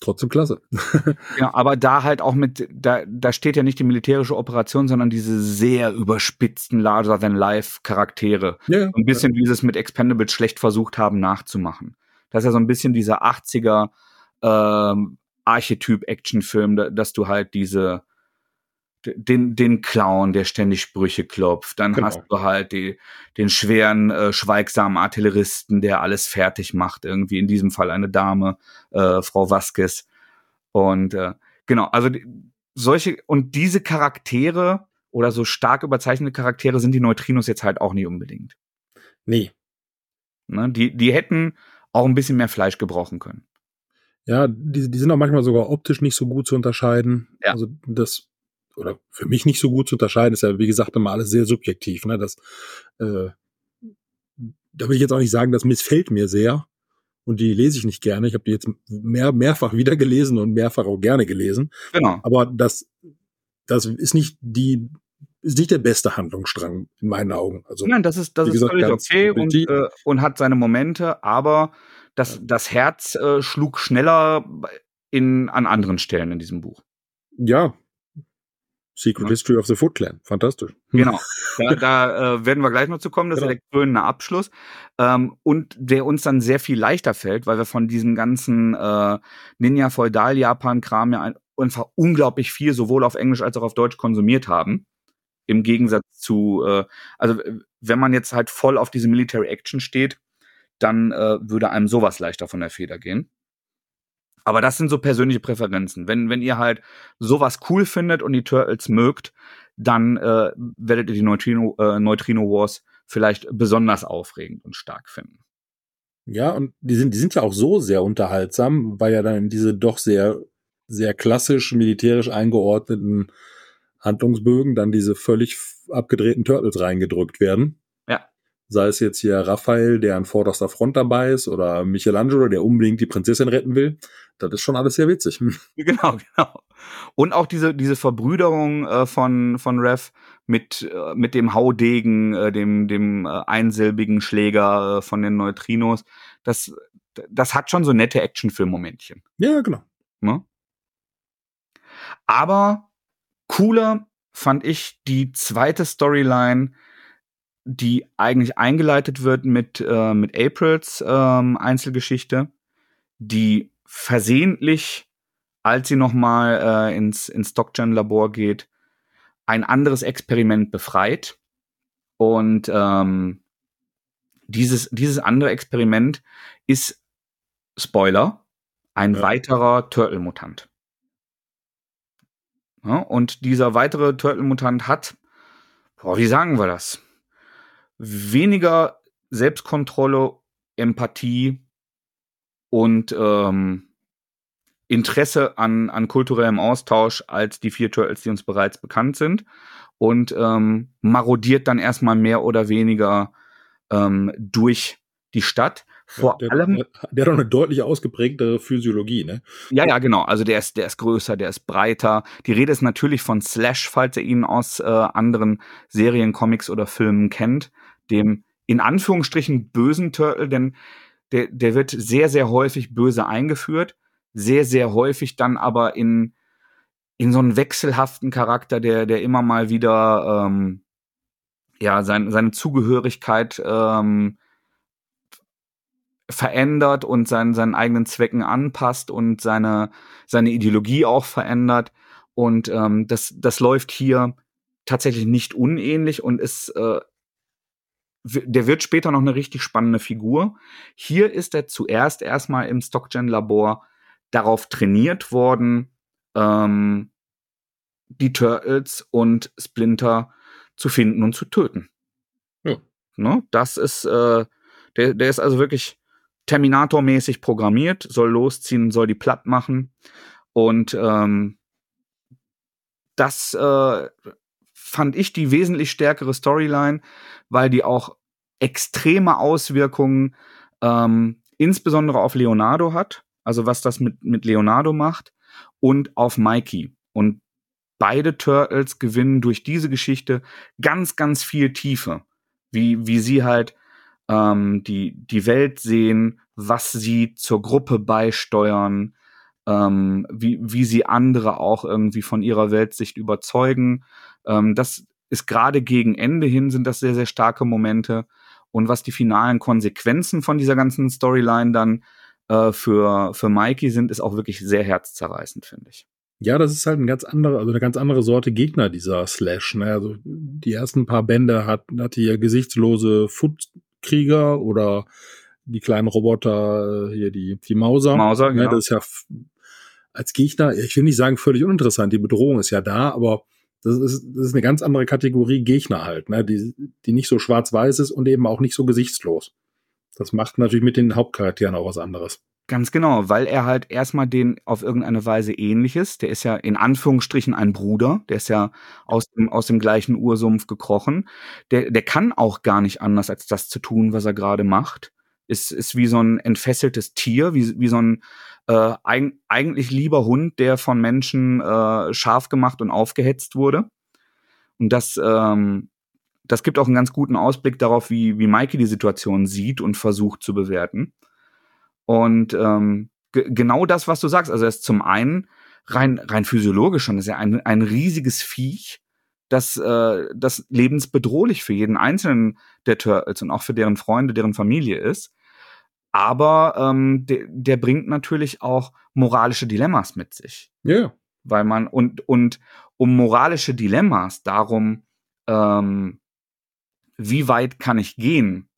trotzdem klasse. ja, aber da halt auch mit, da, da steht ja nicht die militärische Operation, sondern diese sehr überspitzten Larger-than-Life-Charaktere. Ja, Ein bisschen ja. wie sie es mit Expendables schlecht versucht haben nachzumachen. Das ist ja so ein bisschen dieser 80er ähm, Archetyp-Actionfilm, dass du halt diese den, den Clown, der ständig Sprüche klopft. Dann genau. hast du halt die, den schweren, äh, schweigsamen Artilleristen, der alles fertig macht. Irgendwie in diesem Fall eine Dame, äh, Frau Vasquez. Und äh, genau, also die, solche und diese Charaktere oder so stark überzeichnete Charaktere sind die Neutrinos jetzt halt auch nicht unbedingt. Nee. Ne, die, die hätten auch ein bisschen mehr Fleisch gebrauchen können. Ja, die, die sind auch manchmal sogar optisch nicht so gut zu unterscheiden. Ja. Also das, oder für mich nicht so gut zu unterscheiden, ist ja, wie gesagt, immer alles sehr subjektiv. Ne? Das, äh, da will ich jetzt auch nicht sagen, das missfällt mir sehr. Und die lese ich nicht gerne. Ich habe die jetzt mehr, mehrfach wieder gelesen und mehrfach auch gerne gelesen. Genau. Aber das, das ist nicht die ist nicht der beste Handlungsstrang in meinen Augen. Also, Nein, das ist, das ist völlig okay und, äh, und hat seine Momente, aber das, das Herz äh, schlug schneller in, an anderen Stellen in diesem Buch. Ja. Secret ja. History of the Foot Clan. Fantastisch. Genau. Da, da äh, werden wir gleich noch zu kommen. Das genau. ist der krönende Abschluss. Ähm, und der uns dann sehr viel leichter fällt, weil wir von diesem ganzen äh, Ninja-Feudal-Japan-Kram ja einfach unglaublich viel sowohl auf Englisch als auch auf Deutsch konsumiert haben. Im Gegensatz zu, äh, also wenn man jetzt halt voll auf diese Military Action steht, dann äh, würde einem sowas leichter von der Feder gehen. Aber das sind so persönliche Präferenzen. Wenn, wenn ihr halt sowas cool findet und die Turtles mögt, dann äh, werdet ihr die Neutrino, äh, Neutrino Wars vielleicht besonders aufregend und stark finden. Ja, und die sind, die sind ja auch so sehr unterhaltsam, weil ja dann diese doch sehr, sehr klassisch militärisch eingeordneten Handlungsbögen dann diese völlig abgedrehten Turtles reingedrückt werden. Sei es jetzt hier Raphael, der an vorderster Front dabei ist, oder Michelangelo, der unbedingt die Prinzessin retten will. Das ist schon alles sehr witzig. Genau, genau. Und auch diese, diese Verbrüderung äh, von, von Rev mit, äh, mit dem Haudegen, äh, dem, dem äh, einsilbigen Schläger äh, von den Neutrinos, das, das hat schon so nette Actionfilm-Momentchen. Ja, genau. Ne? Aber cooler fand ich die zweite Storyline, die eigentlich eingeleitet wird mit, äh, mit Aprils ähm, Einzelgeschichte, die versehentlich, als sie nochmal äh, ins, ins Stockgen-Labor geht, ein anderes Experiment befreit. Und ähm, dieses, dieses andere Experiment ist, Spoiler, ein ja. weiterer Turtle-Mutant. Ja, und dieser weitere Turtle-Mutant hat, boah, wie sagen wir das? Weniger Selbstkontrolle, Empathie und ähm, Interesse an, an kulturellem Austausch als die vier Turtles, die uns bereits bekannt sind. Und ähm, marodiert dann erstmal mehr oder weniger ähm, durch die Stadt. Vor ja, der, allem. Der, der hat auch eine deutlich ausgeprägtere Physiologie, ne? Ja, ja, genau. Also der ist, der ist größer, der ist breiter. Die Rede ist natürlich von Slash, falls ihr ihn aus äh, anderen Serien, Comics oder Filmen kennt, dem in Anführungsstrichen bösen Turtle, denn der, der wird sehr, sehr häufig böse eingeführt sehr, sehr häufig dann aber in, in so einen wechselhaften Charakter, der, der immer mal wieder ähm, ja, sein, seine Zugehörigkeit ähm, verändert und seinen, seinen eigenen Zwecken anpasst und seine, seine Ideologie auch verändert. Und ähm, das, das läuft hier tatsächlich nicht unähnlich und ist, äh, der wird später noch eine richtig spannende Figur. Hier ist er zuerst erstmal im Stockgen-Labor darauf trainiert worden, ähm, die Turtles und Splinter zu finden und zu töten. Ja. Ne? Das ist, äh, der, der ist also wirklich Terminator-mäßig programmiert, soll losziehen, soll die platt machen. Und ähm, das äh, fand ich die wesentlich stärkere Storyline, weil die auch extreme Auswirkungen ähm, insbesondere auf Leonardo hat also was das mit, mit Leonardo macht, und auf Mikey. Und beide Turtles gewinnen durch diese Geschichte ganz, ganz viel Tiefe. Wie, wie sie halt ähm, die, die Welt sehen, was sie zur Gruppe beisteuern, ähm, wie, wie sie andere auch irgendwie von ihrer Weltsicht überzeugen. Ähm, das ist gerade gegen Ende hin sind das sehr, sehr starke Momente. Und was die finalen Konsequenzen von dieser ganzen Storyline dann äh, für, für Mikey sind, ist auch wirklich sehr herzzerreißend, finde ich. Ja, das ist halt ein ganz andere, also eine ganz andere Sorte Gegner, dieser Slash. Ne? Also die ersten paar Bände hat, hatte hier gesichtslose Footkrieger oder die kleinen Roboter, äh, hier die, die Mauser. Mauser, genau. Ja, das ist ja als Gegner, ich will nicht sagen völlig uninteressant, die Bedrohung ist ja da, aber das ist, das ist eine ganz andere Kategorie Gegner halt, ne? die, die nicht so schwarz-weiß ist und eben auch nicht so gesichtslos. Das macht natürlich mit den Hauptcharakteren auch was anderes. Ganz genau, weil er halt erstmal den auf irgendeine Weise ähnlich ist. Der ist ja in Anführungsstrichen ein Bruder, der ist ja aus dem, aus dem gleichen Ursumpf gekrochen. Der, der kann auch gar nicht anders, als das zu tun, was er gerade macht. Ist, ist wie so ein entfesseltes Tier, wie, wie so ein äh, eig eigentlich lieber Hund, der von Menschen äh, scharf gemacht und aufgehetzt wurde. Und das ähm, das gibt auch einen ganz guten Ausblick darauf, wie, wie Mikey die Situation sieht und versucht zu bewerten. Und ähm, genau das, was du sagst, also er ist zum einen rein, rein physiologisch schon, ist ja ein, ein riesiges Viech, das, äh, das lebensbedrohlich für jeden einzelnen der Turtles und auch für deren Freunde, deren Familie ist. Aber ähm, der, der bringt natürlich auch moralische Dilemmas mit sich. Ja. Yeah. Weil man, und, und um moralische Dilemmas, darum, ähm, wie weit kann ich gehen,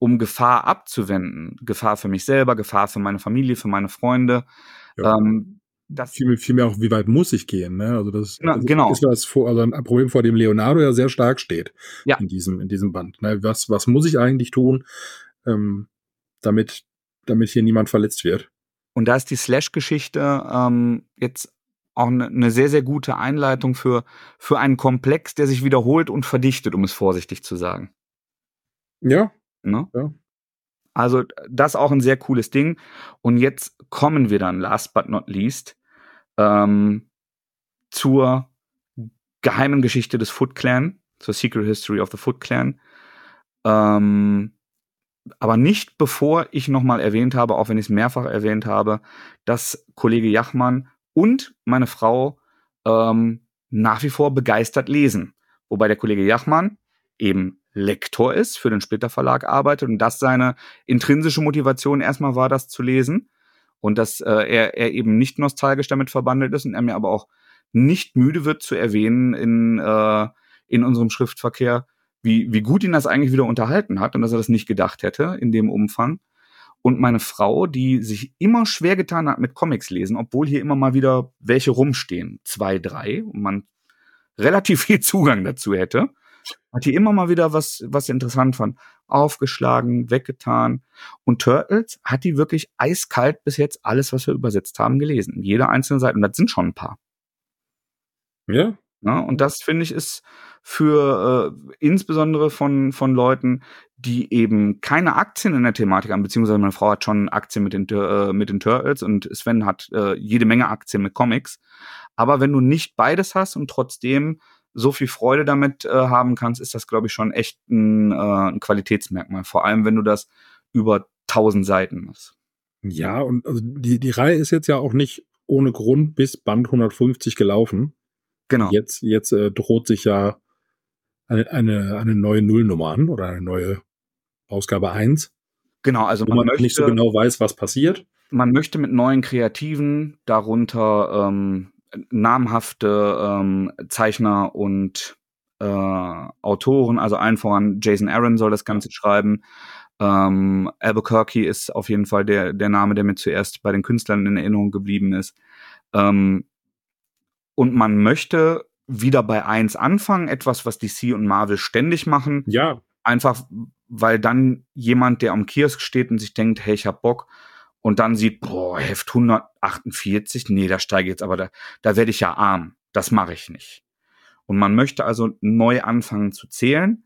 um Gefahr abzuwenden? Gefahr für mich selber, Gefahr für meine Familie, für meine Freunde. Ja. Ähm, das viel, viel mehr auch, wie weit muss ich gehen, ne? Also das Na, also genau. ist was vor, also ein Problem, vor dem Leonardo ja sehr stark steht Ja. in diesem, in diesem Band. Ne? Was, was muss ich eigentlich tun, ähm, damit, damit hier niemand verletzt wird? Und da ist die Slash-Geschichte ähm, jetzt auch eine ne sehr, sehr gute Einleitung für, für einen Komplex, der sich wiederholt und verdichtet, um es vorsichtig zu sagen. Ja, Ne? Ja. Also das auch ein sehr cooles Ding. Und jetzt kommen wir dann, last but not least, ähm, zur geheimen Geschichte des Foot Clan, zur Secret History of the Foot Clan. Ähm, aber nicht bevor ich nochmal erwähnt habe, auch wenn ich es mehrfach erwähnt habe, dass Kollege Jachmann und meine Frau ähm, nach wie vor begeistert lesen. Wobei der Kollege Jachmann eben Lektor ist, für den Splitter Verlag arbeitet und das seine intrinsische Motivation erstmal war, das zu lesen. Und dass äh, er, er eben nicht nostalgisch damit verbandelt ist und er mir aber auch nicht müde wird zu erwähnen in, äh, in unserem Schriftverkehr, wie, wie gut ihn das eigentlich wieder unterhalten hat und dass er das nicht gedacht hätte in dem Umfang. Und meine Frau, die sich immer schwer getan hat mit Comics lesen, obwohl hier immer mal wieder welche rumstehen, zwei, drei, und man relativ viel Zugang dazu hätte, hat die immer mal wieder was, was interessant fand, aufgeschlagen, weggetan. Und Turtles hat die wirklich eiskalt bis jetzt alles, was wir übersetzt haben, gelesen. Jede einzelne Seite. Und das sind schon ein paar. ja, Ne? Und das finde ich ist für äh, insbesondere von, von Leuten, die eben keine Aktien in der Thematik haben, beziehungsweise meine Frau hat schon Aktien mit den, äh, mit den Turtles und Sven hat äh, jede Menge Aktien mit Comics. Aber wenn du nicht beides hast und trotzdem so viel Freude damit äh, haben kannst, ist das, glaube ich, schon echt ein, äh, ein Qualitätsmerkmal. Vor allem, wenn du das über tausend Seiten machst. Ja, und also die, die Reihe ist jetzt ja auch nicht ohne Grund bis Band 150 gelaufen. Genau. Jetzt, jetzt äh, droht sich ja eine, eine, eine neue Nullnummer an oder eine neue Ausgabe 1, Genau, also man man möchte, nicht so genau weiß, was passiert. man möchte mit neuen Kreativen, darunter ähm, namhafte ähm, Zeichner und äh, Autoren, also allen voran Jason Aaron soll das Ganze schreiben. Ähm, Albuquerque ist auf jeden Fall der, der Name, der mir zuerst bei den Künstlern in Erinnerung geblieben ist. Ähm, und man möchte wieder bei eins anfangen, etwas, was DC und Marvel ständig machen, Ja, einfach weil dann jemand, der am Kiosk steht und sich denkt, hey, ich hab Bock, und dann sieht, boah, Heft 148, nee, da steige ich jetzt, aber da, da werde ich ja arm. Das mache ich nicht. Und man möchte also neu anfangen zu zählen,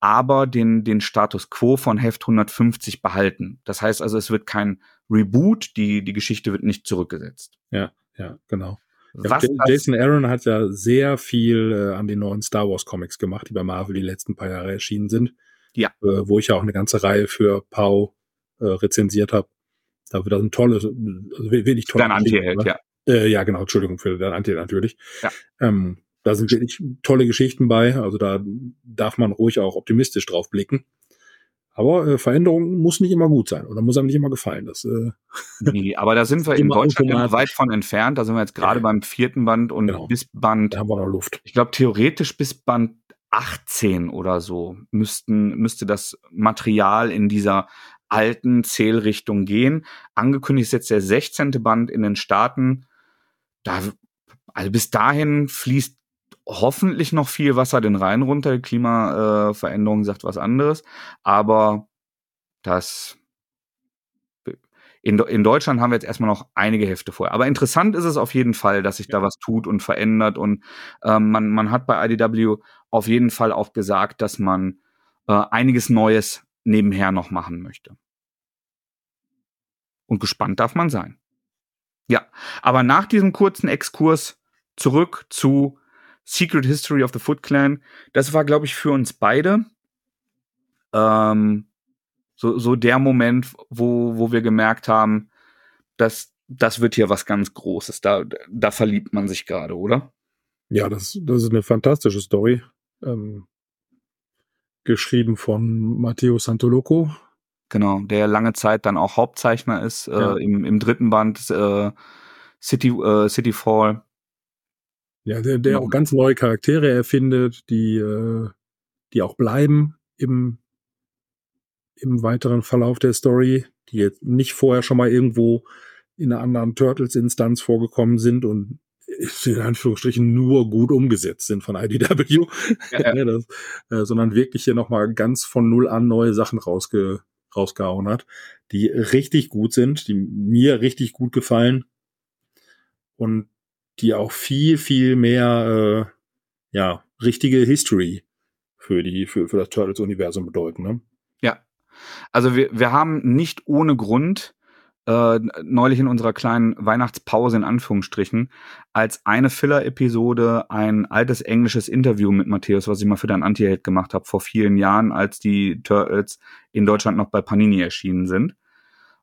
aber den, den Status quo von Heft 150 behalten. Das heißt also, es wird kein Reboot, die, die Geschichte wird nicht zurückgesetzt. ja, ja, genau. Was Jason Aaron hat ja sehr viel äh, an den neuen Star Wars Comics gemacht, die bei Marvel die letzten paar Jahre erschienen sind. Ja. Äh, wo ich ja auch eine ganze Reihe für Pau äh, rezensiert habe. Da wird das ein tolles, also wirklich tolle Dein Antiheld, ja. Äh, ja, genau, Entschuldigung für dein Antiheld natürlich. Ja. Ähm, da sind wirklich tolle Geschichten bei, also da darf man ruhig auch optimistisch drauf blicken. Aber äh, Veränderung muss nicht immer gut sein oder muss einem nicht immer gefallen. Das, äh, Nee, aber da sind wir in Deutschland weit von entfernt. Da sind wir jetzt gerade Ja. beim vierten Band und Genau. bis Band da haben wir noch Luft. ich glaube, theoretisch bis Band 18 oder so müssten, müsste das Material in dieser alten Zählrichtung gehen. Angekündigt ist jetzt der 16. Band in den Staaten. Da, also bis dahin fließt hoffentlich noch viel Wasser den Rhein runter. Klimaveränderung Veränderung sagt was anderes. Aber das in, in Deutschland haben wir jetzt erstmal noch einige Hefte vorher. Aber interessant ist es auf jeden Fall, dass sich da was tut und verändert. Und ähm, man, man hat bei IDW auf jeden Fall auch gesagt, dass man äh, einiges Neues nebenher noch machen möchte. Und gespannt darf man sein. Ja, aber nach diesem kurzen Exkurs zurück zu Secret History of the Foot Clan. Das war, glaube ich, für uns beide ähm, so, so der Moment, wo, wo wir gemerkt haben, dass das wird hier was ganz Großes. Da, da verliebt man sich gerade, oder? Ja, das, das ist eine fantastische Story. Ähm, geschrieben von Matteo Santoloco. Genau, der lange Zeit dann auch Hauptzeichner ist, Ja. äh, im, im dritten Band äh, City, äh, City Fall. Ja, der, der auch ganz neue Charaktere erfindet, die, äh, die auch bleiben im, im weiteren Verlauf der Story, die jetzt nicht vorher schon mal irgendwo in einer anderen Turtles-Instanz vorgekommen sind und in Anführungsstrichen nur gut umgesetzt sind von IDW, ja, ja. das, äh, sondern wirklich hier nochmal ganz von Null an neue Sachen rausge, rausgehauen hat, die richtig gut sind, die mir richtig gut gefallen. Und die auch viel, viel mehr, äh, ja, richtige History für die, für, für das Turtles-Universum bedeuten, ne? Ja. Also wir, wir haben nicht ohne Grund äh, neulich in unserer kleinen Weihnachtspause in Anführungsstrichen als eine Filler-Episode ein altes englisches Interview mit Matthäus, was ich mal für dein Anti-Held gemacht habe vor vielen Jahren, als die Turtles in Deutschland noch bei Panini erschienen sind.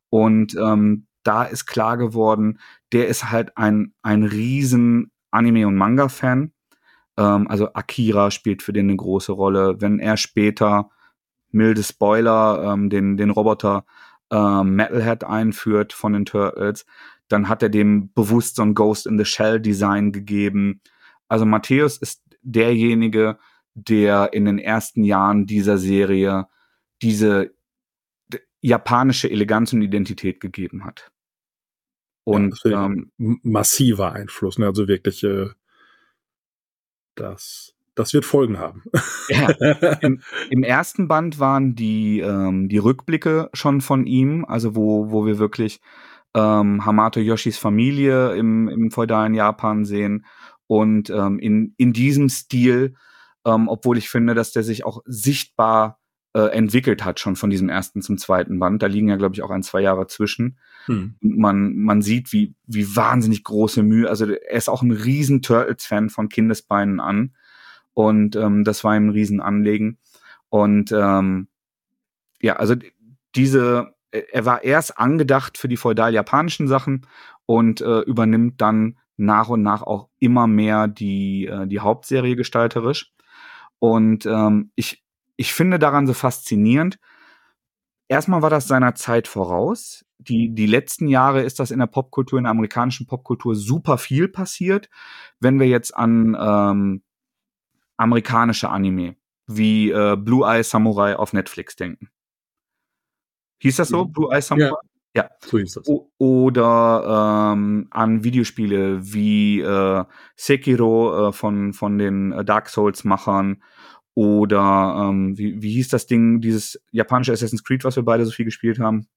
Und ähm, da ist klar geworden, der ist halt ein, ein riesen Anime- und Manga-Fan. Ähm, also Akira spielt für den eine große Rolle. Wenn er später, milde Spoiler, ähm, den, den Roboter äh, Metalhead einführt von den Turtles, dann hat er dem bewusst so ein Ghost in the Shell Design gegeben. Also Matthäus ist derjenige, der in den ersten Jahren dieser Serie diese japanische Eleganz und Identität gegeben hat. Und ja, ähm, massiver Einfluss, ne? also wirklich äh, das das wird Folgen haben. Ja, im, im, ersten Band waren die, ähm, die Rückblicke schon von ihm, also wo, wo wir wirklich ähm, Hamato Yoshis Familie im, im feudalen Japan sehen. Und ähm, in, in diesem Stil, ähm, obwohl ich finde, dass der sich auch sichtbar äh, entwickelt hat, schon von diesem ersten zum zweiten Band. Da liegen ja, glaube ich, auch ein, zwei Jahre zwischen. Hm. Man, man sieht, wie, wie wahnsinnig große Mühe. Also er ist auch ein riesen Turtles-Fan von Kindesbeinen an. Und ähm, das war ihm ein Riesenanliegen. Und ähm, ja, also diese, er war erst angedacht für die feudal-japanischen Sachen und äh, übernimmt dann nach und nach auch immer mehr die, äh, die Hauptserie gestalterisch. Und ähm, ich, ich finde daran so faszinierend. Erstmal war das seiner Zeit voraus. Die, die letzten Jahre ist das in der Popkultur, in der amerikanischen Popkultur super viel passiert. Wenn wir jetzt an ähm, amerikanische Anime, wie äh, Blue Eye Samurai auf Netflix denken. Hieß das so? Blue Eye Samurai? Ja. Ja, so hieß das. O oder ähm, an Videospiele wie äh, Sekiro äh, von, von den äh, Dark Souls-Machern oder ähm, wie, wie hieß das Ding, dieses japanische Assassin's Creed, was wir beide so viel gespielt haben?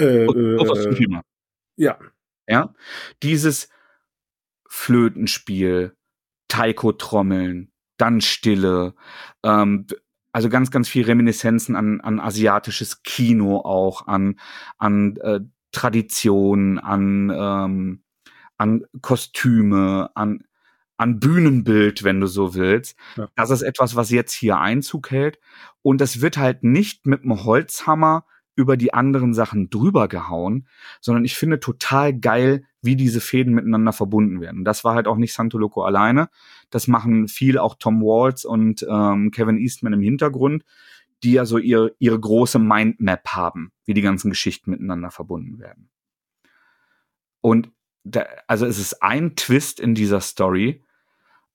Äh, äh, ja. Ja. Dieses Flötenspiel, Taiko-Trommeln, dann Stille, ähm, also ganz, ganz viel Reminiszenzen an, an asiatisches Kino auch, an, an äh, Tradition, an, ähm, an Kostüme, an, an Bühnenbild, wenn du so willst. Ja. Das ist etwas, was jetzt hier Einzug hält. Und das wird halt nicht mit einem Holzhammer über die anderen Sachen drüber gehauen, sondern ich finde total geil, wie diese Fäden miteinander verbunden werden. Das war halt auch nicht Santo Loco alleine. Das machen viel auch Tom Waltz und ähm, Kevin Eastman im Hintergrund, die ja so ihre, ihre große Mindmap haben, wie die ganzen Geschichten miteinander verbunden werden. Und da, also es ist ein Twist in dieser Story,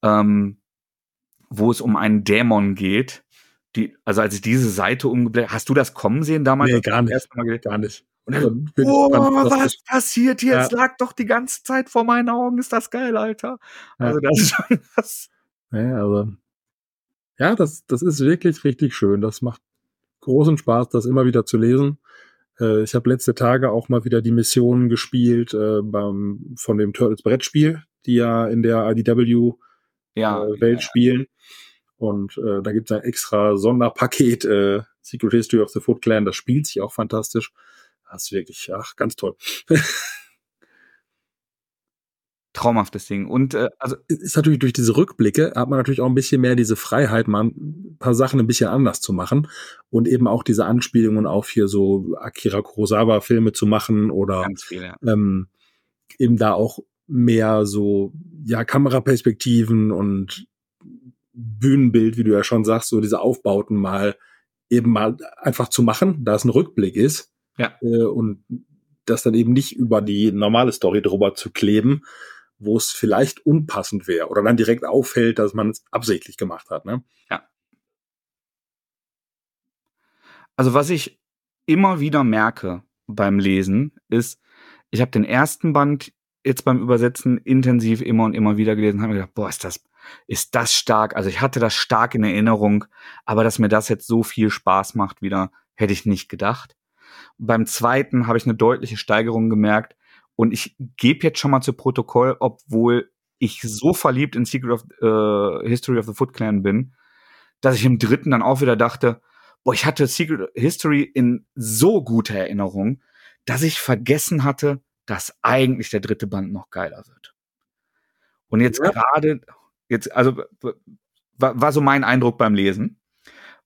ähm, wo es um einen Dämon geht. Die, also als ich diese Seite umgeblättert, hast du das kommen sehen damals? Nee, gar nicht. Gar nicht. Und oh, gespannt, was, was passiert hier? Ja. Es lag doch die ganze Zeit vor meinen Augen. Ist das geil, Alter. Also das ist schon das. Ja, also, ja, das, das ist wirklich richtig schön. Das macht großen Spaß, das immer wieder zu lesen. Äh, ich habe letzte Tage auch mal wieder die Missionen gespielt äh, beim, von dem Turtles Brettspiel, die ja in der IDW ja, äh, Welt ja. spielen. Und äh, da gibt es ein extra Sonderpaket, äh, Secret History of the Foot Clan, das spielt sich auch fantastisch. Das ist wirklich, ach, ganz toll. Traumhaftes Ding. Und äh, also ist natürlich durch diese Rückblicke hat man natürlich auch ein bisschen mehr diese Freiheit, mal ein paar Sachen ein bisschen anders zu machen und eben auch diese Anspielungen auf hier so Akira Kurosawa Filme zu machen oder viel, ja. ähm, eben da auch mehr so ja Kameraperspektiven und Bühnenbild, wie du ja schon sagst, so diese Aufbauten mal eben mal einfach zu machen, da es ein Rückblick ist ja. Äh, und das dann eben nicht über die normale Story drüber zu kleben, wo es vielleicht unpassend wäre oder dann direkt auffällt, dass man es absichtlich gemacht hat. Ne? Ja. Also was ich immer wieder merke, beim Lesen ist, ich habe den ersten Band jetzt beim Übersetzen intensiv immer und immer wieder gelesen, habe mir gedacht, boah, ist das, ist das stark. Also ich hatte das stark in Erinnerung, aber dass mir das jetzt so viel Spaß macht wieder, hätte ich nicht gedacht. Beim zweiten habe ich eine deutliche Steigerung gemerkt und ich gebe jetzt schon mal zu Protokoll, obwohl ich so verliebt in Secret of äh, History of the Foot Clan bin, dass ich im dritten dann auch wieder dachte, boah, ich hatte Secret History in so guter Erinnerung, dass ich vergessen hatte, dass eigentlich der dritte Band noch geiler wird. Und jetzt ja. gerade, jetzt, also war, war so mein Eindruck beim Lesen.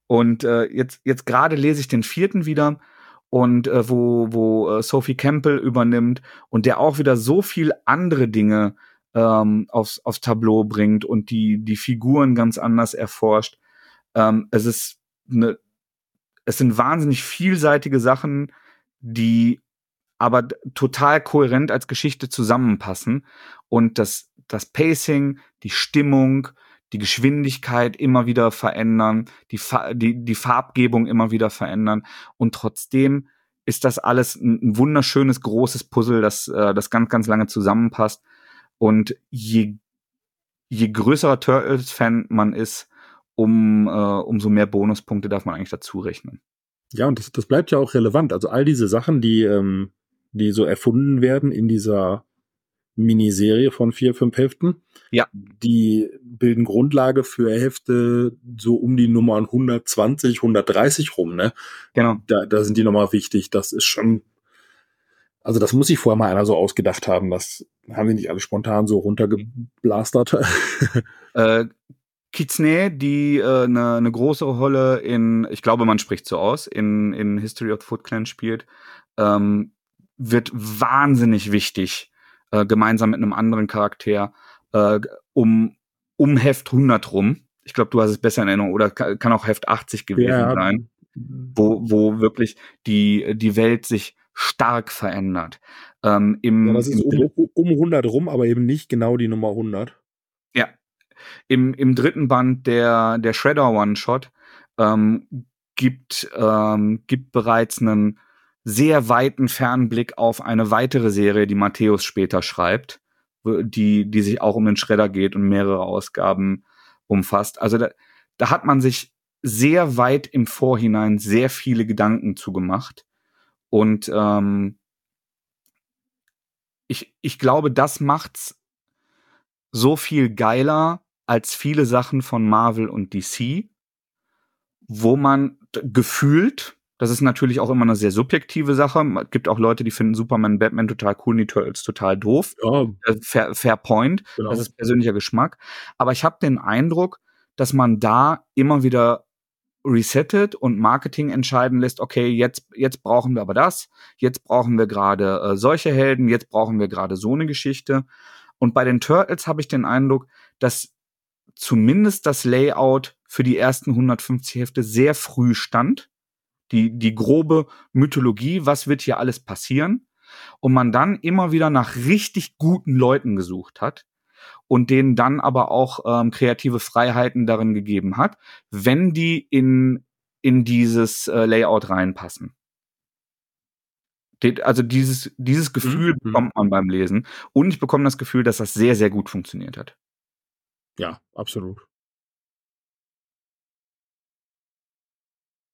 Und äh, jetzt, jetzt gerade lese ich den vierten wieder und äh, wo, wo äh, Sophie Campbell übernimmt und der auch wieder so viel andere Dinge ähm, aufs, aufs Tableau bringt und die, die Figuren ganz anders erforscht. Ähm, es ist eine, es sind wahnsinnig vielseitige Sachen, die aber total kohärent als Geschichte zusammenpassen und das, das Pacing, die Stimmung, die Geschwindigkeit immer wieder verändern, die, Fa die, die Farbgebung immer wieder verändern und trotzdem ist das alles ein, ein wunderschönes großes Puzzle, das, äh, das ganz, ganz lange zusammenpasst und je, je größerer Turtles-Fan man ist, um, äh, umso mehr Bonuspunkte darf man eigentlich dazu rechnen. Ja, und das, das bleibt ja auch relevant. Also all diese Sachen, die ähm, die so erfunden werden in dieser Miniserie von vier, fünf Heften. Ja. Die bilden Grundlage für Hefte so um die Nummern 120, 130 rum, ne? Genau. Da, da sind die nochmal wichtig. Das ist schon, also das muss sich vorher mal einer so ausgedacht haben. Das haben die nicht alle spontan so runtergeblastert. äh, Kitsune, die eine äh, ne, ne große Rolle in, ich glaube, man spricht so aus, in, in History of the Foot Clan spielt, ähm, wird wahnsinnig wichtig, äh, gemeinsam mit einem anderen Charakter, äh, um, um Heft 100 rum. Ich glaube, du hast es besser in Erinnerung, oder kann auch Heft 80 gewesen ja. sein, wo, wo wirklich die, die Welt sich stark verändert. Ähm, im, ja, das ist um, um 100 rum, aber eben nicht genau die Nummer 100. Ja. Im, im dritten Band der, der Shredder One-Shot ähm, gibt, ähm, gibt bereits einen sehr weiten Fernblick auf eine weitere Serie, die Matthäus später schreibt, die, die sich auch um den Schredder geht und mehrere Ausgaben umfasst. Also da, da hat man sich sehr weit im Vorhinein sehr viele Gedanken zugemacht. Und ähm, ich, ich glaube, das macht's so viel geiler als viele Sachen von Marvel und DC, wo man gefühlt das ist natürlich auch immer eine sehr subjektive Sache. Es gibt auch Leute, die finden Superman, Batman total cool, die Turtles total doof. Ja. Äh, fair, fair point. Genau. Das ist persönlicher Geschmack. Aber ich habe den Eindruck, dass man da immer wieder resettet und Marketing entscheiden lässt, okay, jetzt, jetzt brauchen wir aber das, jetzt brauchen wir gerade äh, solche Helden, jetzt brauchen wir gerade so eine Geschichte. Und bei den Turtles habe ich den Eindruck, dass zumindest das Layout für die ersten 150 Hefte sehr früh stand die, die grobe Mythologie, was wird hier alles passieren, und man dann immer wieder nach richtig guten Leuten gesucht hat und denen dann aber auch ähm, kreative Freiheiten darin gegeben hat, wenn die in, in dieses äh, Layout reinpassen. Also dieses, dieses Gefühl mhm. bekommt man beim Lesen. Und ich bekomme das Gefühl, dass das sehr, sehr gut funktioniert hat. Ja, absolut.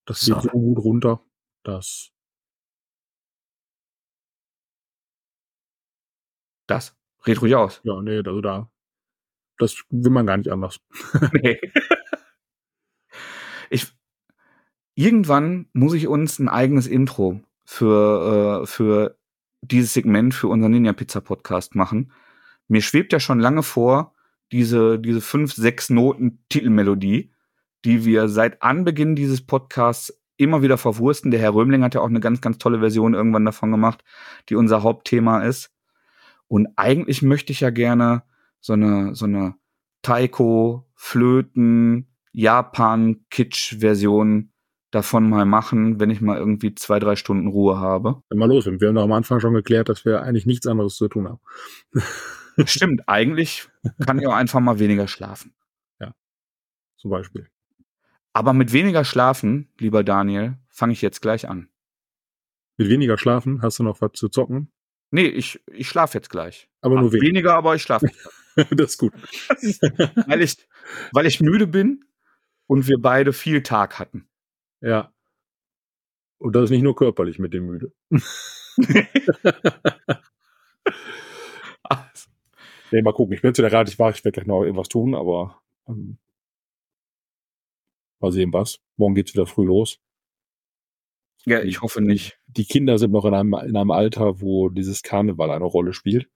Das geht so gut runter, dass Das? Red ruhig aus. Ja, nee, also da das will man gar nicht anders. Nee. Ich irgendwann muss ich uns ein eigenes Intro für, äh, für dieses Segment für unseren Ninja Pizza Podcast machen. Mir schwebt ja schon lange vor, diese, diese fünf, sechs Noten Titelmelodie die wir seit Anbeginn dieses Podcasts immer wieder verwursten. Der Herr Römling hat ja auch eine ganz, ganz tolle Version irgendwann davon gemacht, die unser Hauptthema ist. Und eigentlich möchte ich ja gerne so eine, so eine Taiko, Flöten, Japan-Kitsch-Version davon mal machen, wenn ich mal irgendwie zwei, drei Stunden Ruhe habe. Mal los, wir haben doch am Anfang schon geklärt, dass wir eigentlich nichts anderes zu tun haben. Stimmt, eigentlich kann ich auch einfach mal weniger schlafen. Ja, zum Beispiel. Aber mit weniger Schlafen, lieber Daniel, fange ich jetzt gleich an. Mit weniger schlafen hast du noch was zu zocken? Nee, ich, ich schlafe jetzt gleich. Aber nur weniger. weniger, aber ich schlafe. das ist gut. weil, ich, weil ich müde bin und wir beide viel Tag hatten. Ja. Und das ist nicht nur körperlich mit dem müde. Also, Nee, mal gucken. Ich bin jetzt wieder relativ wach. Ich werde gleich noch irgendwas tun, aber ähm, mal sehen was. Morgen geht's wieder früh los. Ja, ich hoffe nicht. Die Kinder sind noch in einem, in einem Alter, wo dieses Karneval eine Rolle spielt.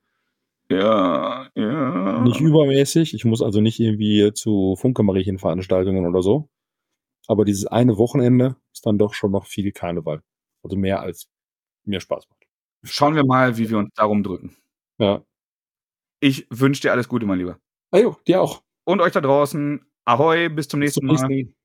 Ja, ja. Nicht übermäßig. Ich muss also nicht irgendwie zu Funke-Mariechen-Veranstaltungen oder so. Aber dieses eine Wochenende ist dann doch schon noch viel Karneval. Also mehr als mir Spaß macht. Schauen wir mal, wie wir uns darum drücken. Ja. Ich wünsche dir alles Gute, mein Lieber. Ah jo, dir auch. Und euch da draußen, ahoi, bis zum Bis nächsten zum Mal. nächsten.